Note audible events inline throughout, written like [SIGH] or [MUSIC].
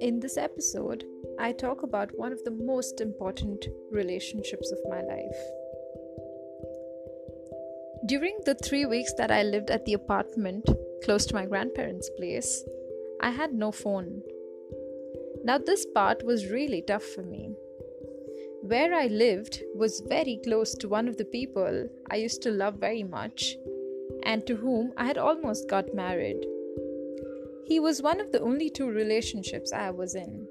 In this episode, I talk about one of the most important relationships of my life. During the three weeks that I lived at the apartment close to my grandparents' place, I had no phone. Now, this part was really tough for me. Where I lived was very close to one of the people I used to love very much and to whom I had almost got married. He was one of the only two relationships I was in.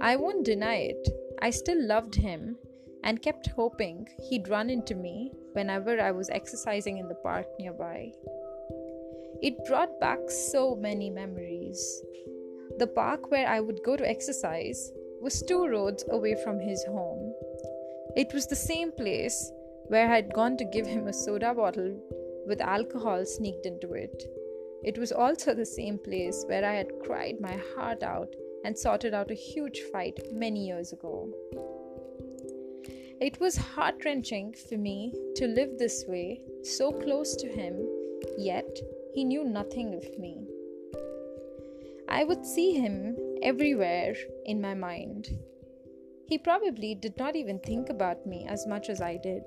I won't deny it, I still loved him and kept hoping he'd run into me whenever I was exercising in the park nearby. It brought back so many memories. The park where I would go to exercise was two roads away from his home. It was the same place where I had gone to give him a soda bottle with alcohol sneaked into it. It was also the same place where I had cried my heart out and sorted out a huge fight many years ago. It was heart wrenching for me to live this way, so close to him, yet he knew nothing of me. I would see him everywhere in my mind. He probably did not even think about me as much as I did.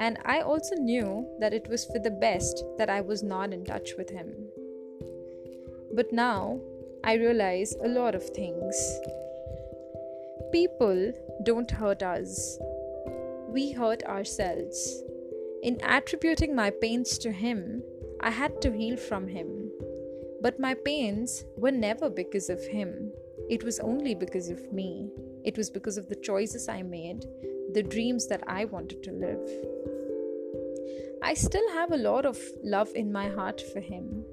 And I also knew that it was for the best that I was not in touch with him. But now I realize a lot of things. People don't hurt us, we hurt ourselves. In attributing my pains to him, I had to heal from him. But my pains were never because of him, it was only because of me. It was because of the choices I made, the dreams that I wanted to live. I still have a lot of love in my heart for him.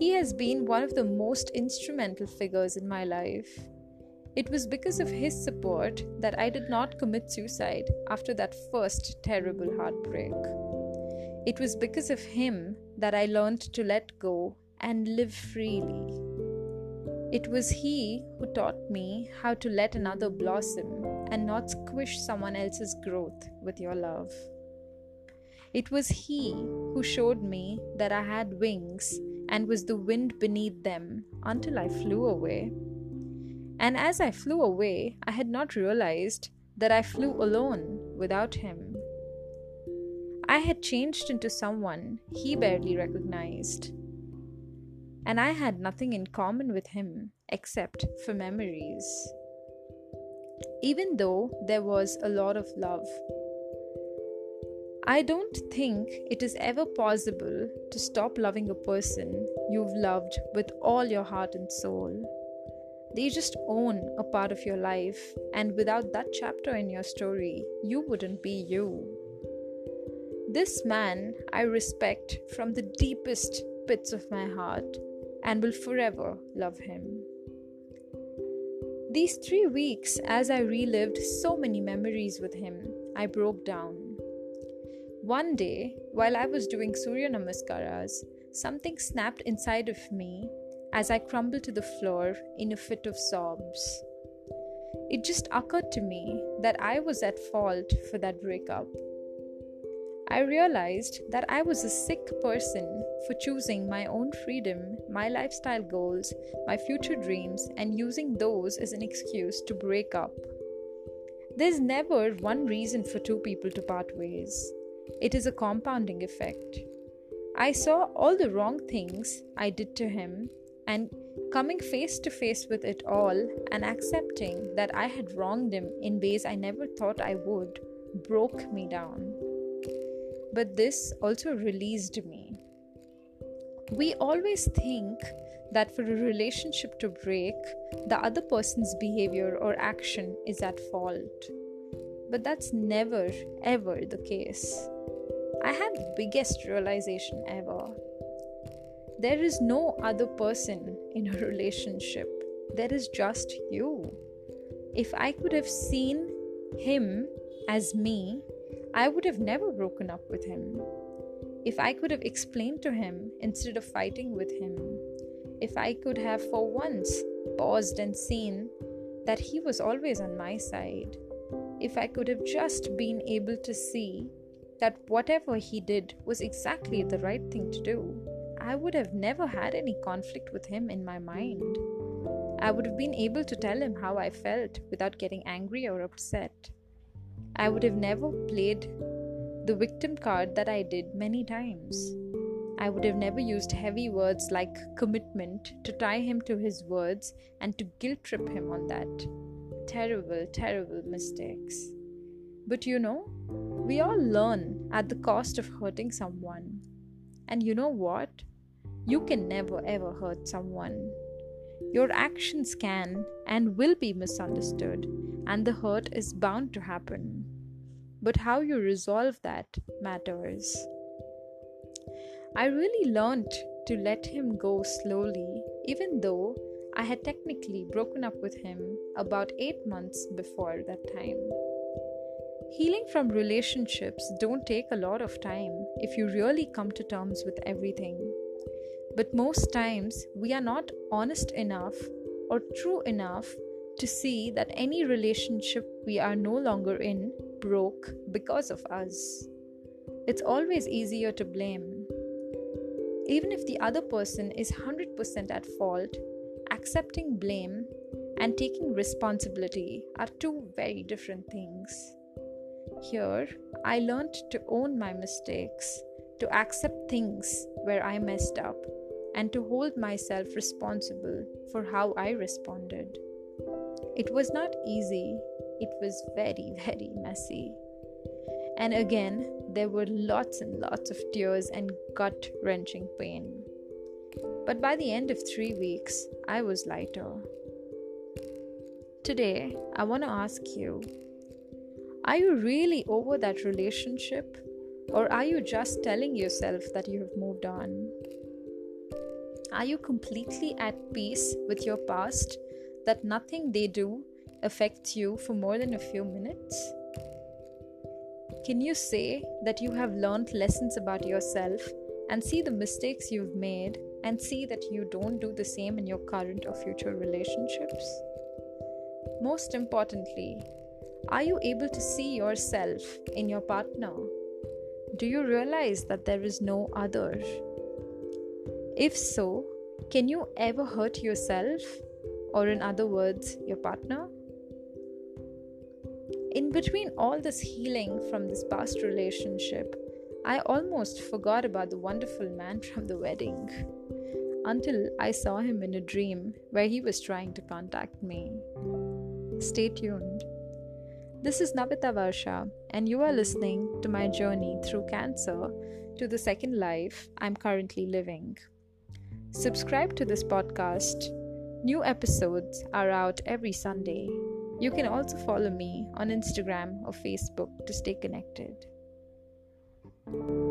He has been one of the most instrumental figures in my life. It was because of his support that I did not commit suicide after that first terrible heartbreak. It was because of him that I learned to let go and live freely. It was he who taught me how to let another blossom and not squish someone else's growth with your love. It was he who showed me that I had wings and was the wind beneath them until I flew away. And as I flew away, I had not realized that I flew alone without him. I had changed into someone he barely recognized. And I had nothing in common with him except for memories. Even though there was a lot of love I don't think it is ever possible to stop loving a person you've loved with all your heart and soul. They just own a part of your life, and without that chapter in your story, you wouldn't be you. This man I respect from the deepest pits of my heart and will forever love him. These three weeks, as I relived so many memories with him, I broke down. One day, while I was doing Surya Namaskaras, something snapped inside of me as I crumbled to the floor in a fit of sobs. It just occurred to me that I was at fault for that breakup. I realized that I was a sick person for choosing my own freedom, my lifestyle goals, my future dreams, and using those as an excuse to break up. There's never one reason for two people to part ways. It is a compounding effect. I saw all the wrong things I did to him, and coming face to face with it all and accepting that I had wronged him in ways I never thought I would broke me down. But this also released me. We always think that for a relationship to break, the other person's behavior or action is at fault. But that's never, ever the case. I had the biggest realization ever. There is no other person in a [LAUGHS] relationship, there is just you. If I could have seen him as me, I would have never broken up with him. If I could have explained to him instead of fighting with him, if I could have for once paused and seen that he was always on my side, if I could have just been able to see that whatever he did was exactly the right thing to do, I would have never had any conflict with him in my mind. I would have been able to tell him how I felt without getting angry or upset. I would have never played the victim card that I did many times. I would have never used heavy words like commitment to tie him to his words and to guilt trip him on that. Terrible, terrible mistakes. But you know, we all learn at the cost of hurting someone. And you know what? You can never ever hurt someone. Your actions can and will be misunderstood, and the hurt is bound to happen. But how you resolve that matters. I really learned to let him go slowly, even though I had technically broken up with him about 8 months before that time. Healing from relationships don't take a lot of time if you really come to terms with everything. But most times we are not honest enough or true enough to see that any relationship we are no longer in broke because of us. It's always easier to blame even if the other person is 100% at fault, accepting blame and taking responsibility are two very different things. Here, I learned to own my mistakes, to accept things where I messed up, and to hold myself responsible for how I responded. It was not easy, it was very, [LAUGHS] very messy. And again, there were lots and lots of tears and gut wrenching pain. But by the end of three weeks, I was lighter. Today, I want to ask you Are you really over that relationship? Or are you just telling yourself that you have moved on? Are you completely at peace with your past that nothing they do affects you for more than a few minutes? Can you say that you have learned lessons about yourself and see the mistakes you've made and see that you don't do the same in your current or future relationships? Most importantly, are you able to see yourself in your partner? Do you realize that there is no other? If so, can you ever hurt yourself, or in other words, your partner? In between all this healing from this past relationship, I almost forgot about the wonderful man [LAUGHS] from the wedding until I saw him in a dream where he was trying to contact me. Stay tuned. This is Navita Varsha, and you are listening to my journey through cancer to the second life I'm currently living. Subscribe to this podcast. New episodes are out every Sunday. You can also follow me on Instagram or Facebook to stay connected. Thank you.